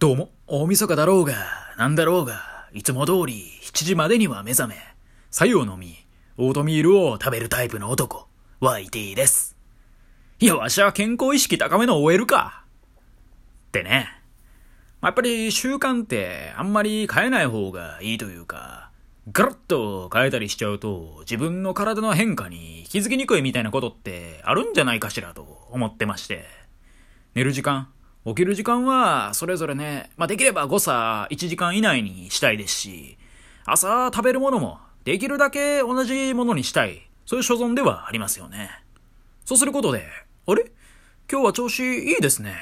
どうも、大晦日だろうが、なんだろうが、いつも通り7時までには目覚め、左右のみ、オートミールを食べるタイプの男、YT です。いや、わしは健康意識高めの OL か。ってね。やっぱり習慣ってあんまり変えない方がいいというか、ガラッと変えたりしちゃうと自分の体の変化に気づきにくいみたいなことってあるんじゃないかしらと思ってまして。寝る時間、起きる時間はそれぞれね、まあ、できれば誤差1時間以内にしたいですし、朝食べるものもできるだけ同じものにしたい、そういう所存ではありますよね。そうすることで、あれ？今日は調子いいですね。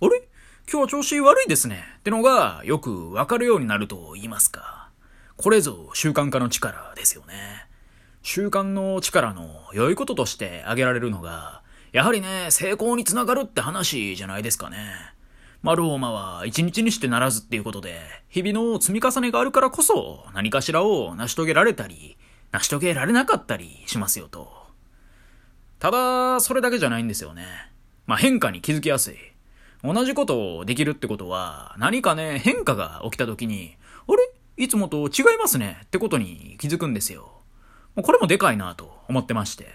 あれ？今日は調子悪いですね。ってのがよくわかるようになると言いますか。これぞ習慣化の力ですよね。習慣の力の良いこととして挙げられるのが、やはりね、成功につながるって話じゃないですかね。まあ、ローマは一日にしてならずっていうことで、日々の積み重ねがあるからこそ何かしらを成し遂げられたり、成し遂げられなかったりしますよと。ただ、それだけじゃないんですよね。まあ、変化に気づきやすい。同じことをできるってことは、何かね、変化が起きた時に、あれ？いつもと違いますねってことに気づくんですよ。これもでかいなと思ってまして。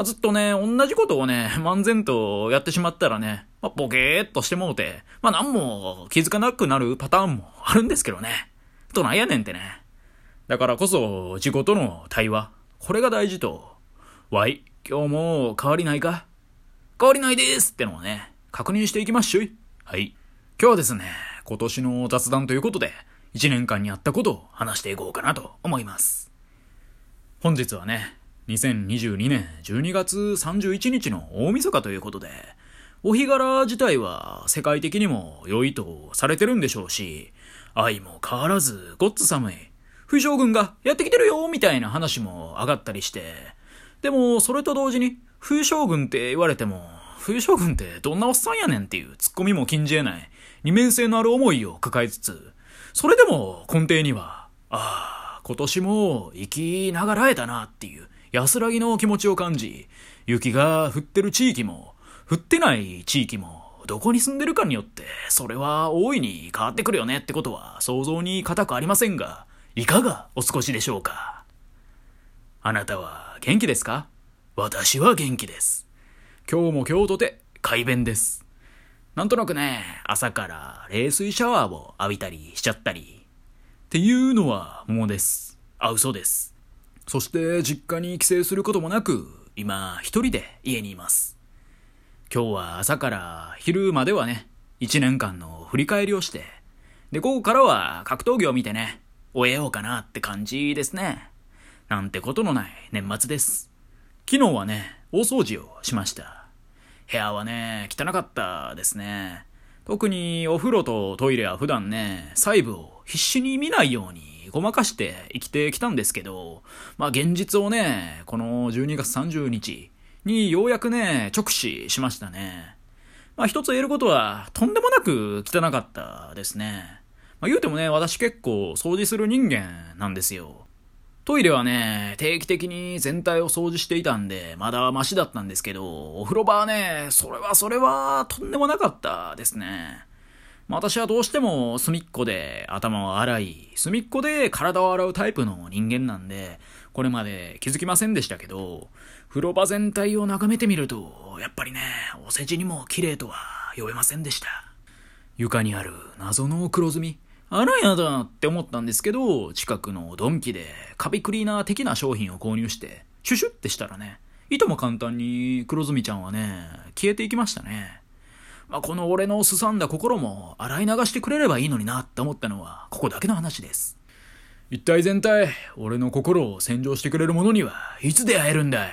まあ、ずっとね、同じことをね、漫然とやってしまったらね、まあ、ボケーっとしてもうて、まあ、何も気づかなくなるパターンもあるんですけどね。となんやねんってね。だからこそ、自己との対話。これが大事と。わい、今日も変わりないか？変わりないですってのをね、確認していきましょい。はい。今日はですね、今年の雑談ということで、1年間にあったことを話していこうかなと思います。本日はね、2022年12月31日の大晦日ということで、お日柄自体は世界的にも良いとされてるんでしょうし、愛も変わらずごっつ寒い。冬将軍がやってきてるよみたいな話も上がったりして、でもそれと同時に冬将軍って言われても、冬将軍ってどんなおっさんやねんっていうツッコミも禁じ得ない二面性のある思いを抱えつつ、それでも根底には、ああ、今年も生きながらえたなっていう安らぎの気持ちを感じ、雪が降ってる地域も、降ってない地域も、どこに住んでるかによって、それは大いに変わってくるよねってことは想像に難くありませんが、いかがお過ごしでしょうかあなたは元気ですか？私は元気です。今日も今日とて快便です。なんとなくね、朝から冷水シャワーを浴びたりしちゃったり。っていうのは桃です。あ、嘘です。そして実家に帰省することもなく、今一人で家にいます。今日は朝から昼まではね、一年間の振り返りをして、で、午後からは格闘技を見てね、終えようかなって感じですね。なんてことのない年末です。昨日はね、大掃除をしました。部屋はね、汚かったですね。特にお風呂とトイレは普段ね、細部を必死に見ないようにごまかして生きてきたんですけど、まあ現実をね、この12月30日にようやくね、直視しましたね。まあ一つ言えることは、とんでもなく汚かったですね。まあ言うてもね、私結構掃除する人間なんですよ。トイレはね、定期的に全体を掃除していたんで、まだマシだったんですけど、お風呂場はね、それはそれはとんでもなかったですね。まあ、私はどうしても隅っこで頭を洗い、隅っこで体を洗うタイプの人間なんで、これまで気づきませんでしたけど、風呂場全体を眺めてみると、やっぱりね、お世辞にも綺麗とは呼べませんでした。床にある謎の黒ずみ。あらやだって思ったんですけど、近くのドンキでカビクリーナー的な商品を購入して、シュシュってしたらね、いとも簡単に黒ずみちゃんはね、消えていきましたね。まあ、この俺のすさんだ心も洗い流してくれればいいのになって思ったのはここだけの話です。一体全体、俺の心を洗浄してくれるものにはいつ出会えるんだい？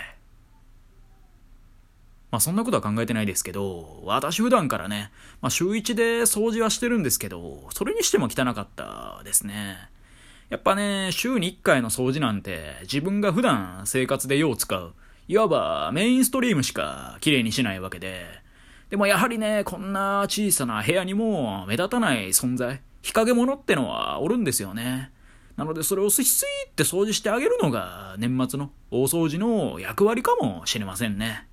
まあそんなことは考えてないですけど、私普段からね、まあ週1で掃除はしてるんですけど、それにしても汚かったですね。やっぱね、週に1回の掃除なんて自分が普段生活でよう使う、いわばメインストリームしか綺麗にしないわけで、でもやはりね、こんな小さな部屋にも目立たない存在、日陰者ってのはおるんですよね。なのでそれをスイスイって掃除してあげるのが年末の大掃除の役割かもしれませんね。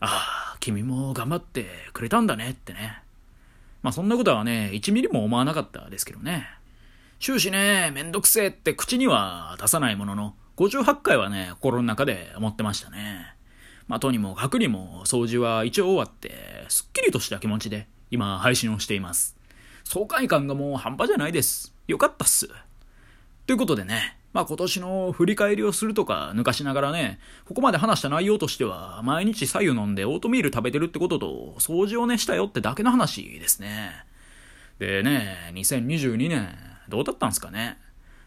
ああ、君も頑張ってくれたんだねってね。まあそんなことはね、1ミリも思わなかったですけどね。終始ね、めんどくせえって口には出さないものの、58回はね、心の中で思ってましたね。まあとにもかくにも掃除は一応終わって、すっきりとした気持ちで今配信をしています。爽快感がもう半端じゃないです。よかったっす。ということでね、まあ今年の振り返りをするとか抜かしながらね、ここまで話した内容としては、毎日左右飲んでオートミール食べてるってことと、掃除をねしたよってだけの話ですね。でね、2022年、どうだったんすかね。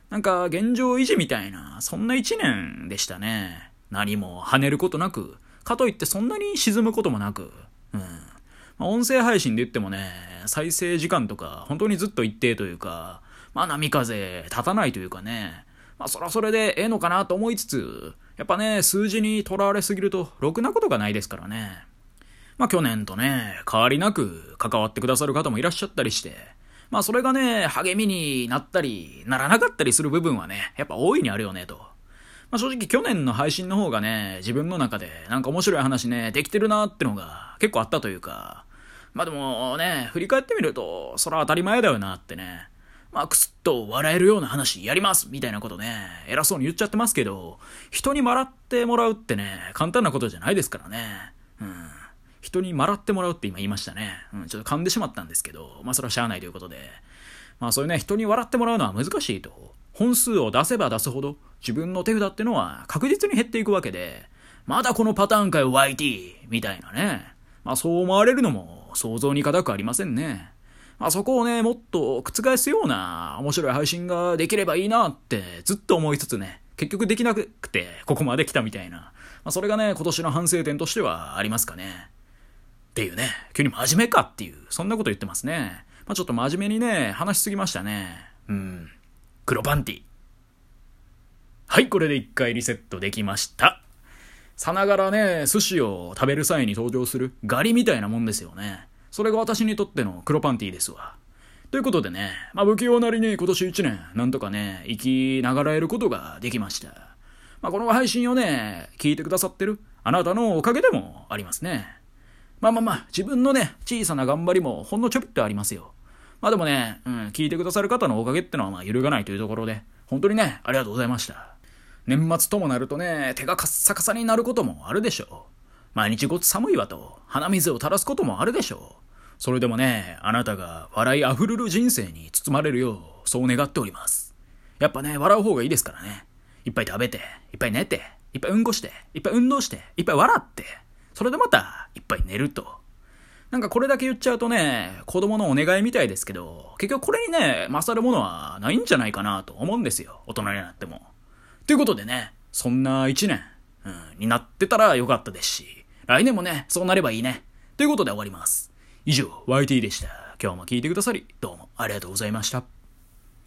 なんか現状維持みたいな、そんな一年でしたね。何も跳ねることなく、かといってそんなに沈むこともなく、うん。まあ、音声配信で言ってもね、再生時間とか、本当にずっと一定というか、まあ波風立たないというかね、まあそらそれでええのかなと思いつつ、やっぱね、数字にとらわれすぎると、ろくなことがないですからね。まあ去年とね、変わりなく関わってくださる方もいらっしゃったりして、まあそれがね、励みになったり、ならなかったりする部分はね、やっぱ大いにあるよね、と。まあ正直去年の配信の方がね、自分の中でなんか面白い話ね、できてるなってのが結構あったというか、まあでもね、振り返ってみると、それは当たり前だよなってね。まあ、くすっと笑えるような話やりますみたいなことね、偉そうに言っちゃってますけど、人に笑ってもらうってね、簡単なことじゃないですからね。うん。人に笑ってもらうって今言いましたね。うん、ちょっと噛んでしまったんですけど、まあそれはしゃあないということで。まあそういうね、人に笑ってもらうのは難しいと。本数を出せば出すほど、自分の手札ってのは確実に減っていくわけで、まだこのパターンかよ YT! みたいなね。まあそう思われるのも想像に難くありませんね。まあ、そこをね、もっと覆すような面白い配信ができればいいなってずっと思いつつね、結局できなくてここまで来たみたいな。まあ、それがね、今年の反省点としてはありますかね。っていうね、急に真面目かっていう、そんなこと言ってますね。まあ、ちょっと真面目にね、話しすぎましたね。うん。黒パンティ。はい、これで一回リセットできました。さながらね、寿司を食べる際に登場するガリみたいなもんですよね。それが私にとっての黒パンティですわ。ということでね、まあ、不器用なりに今年1年、なんとかね、生きながらえることができました。まあ、この配信をね、聞いてくださってるあなたのおかげでもありますね。まあまあまあ、自分のね、小さな頑張りもほんのちょびっとありますよ。まあでもね、うん、聞いてくださる方のおかげってのはまあ揺るがないというところで、本当にね、ありがとうございました。年末ともなるとね、手がカッサカサになることもあるでしょう。毎日ごつ寒いわと、鼻水を垂らすこともあるでしょう。それでもね、あなたが笑いあふれる人生に包まれるよう、そう願っております。やっぱね、笑う方がいいですからね。いっぱい食べて、いっぱい寝て、いっぱいうんこして、いっぱい運動して、いっぱい笑って、それでまた、いっぱい寝ると。なんかこれだけ言っちゃうとね、子供のお願いみたいですけど、結局これにね、勝るものはないんじゃないかなと思うんですよ。大人になっても。ということでね、そんな一年、うん、になってたらよかったですし、来年もね、そうなればいいね。ということで終わります。以上、YT でした。今日も聞いてくださり、どうもありがとうございました。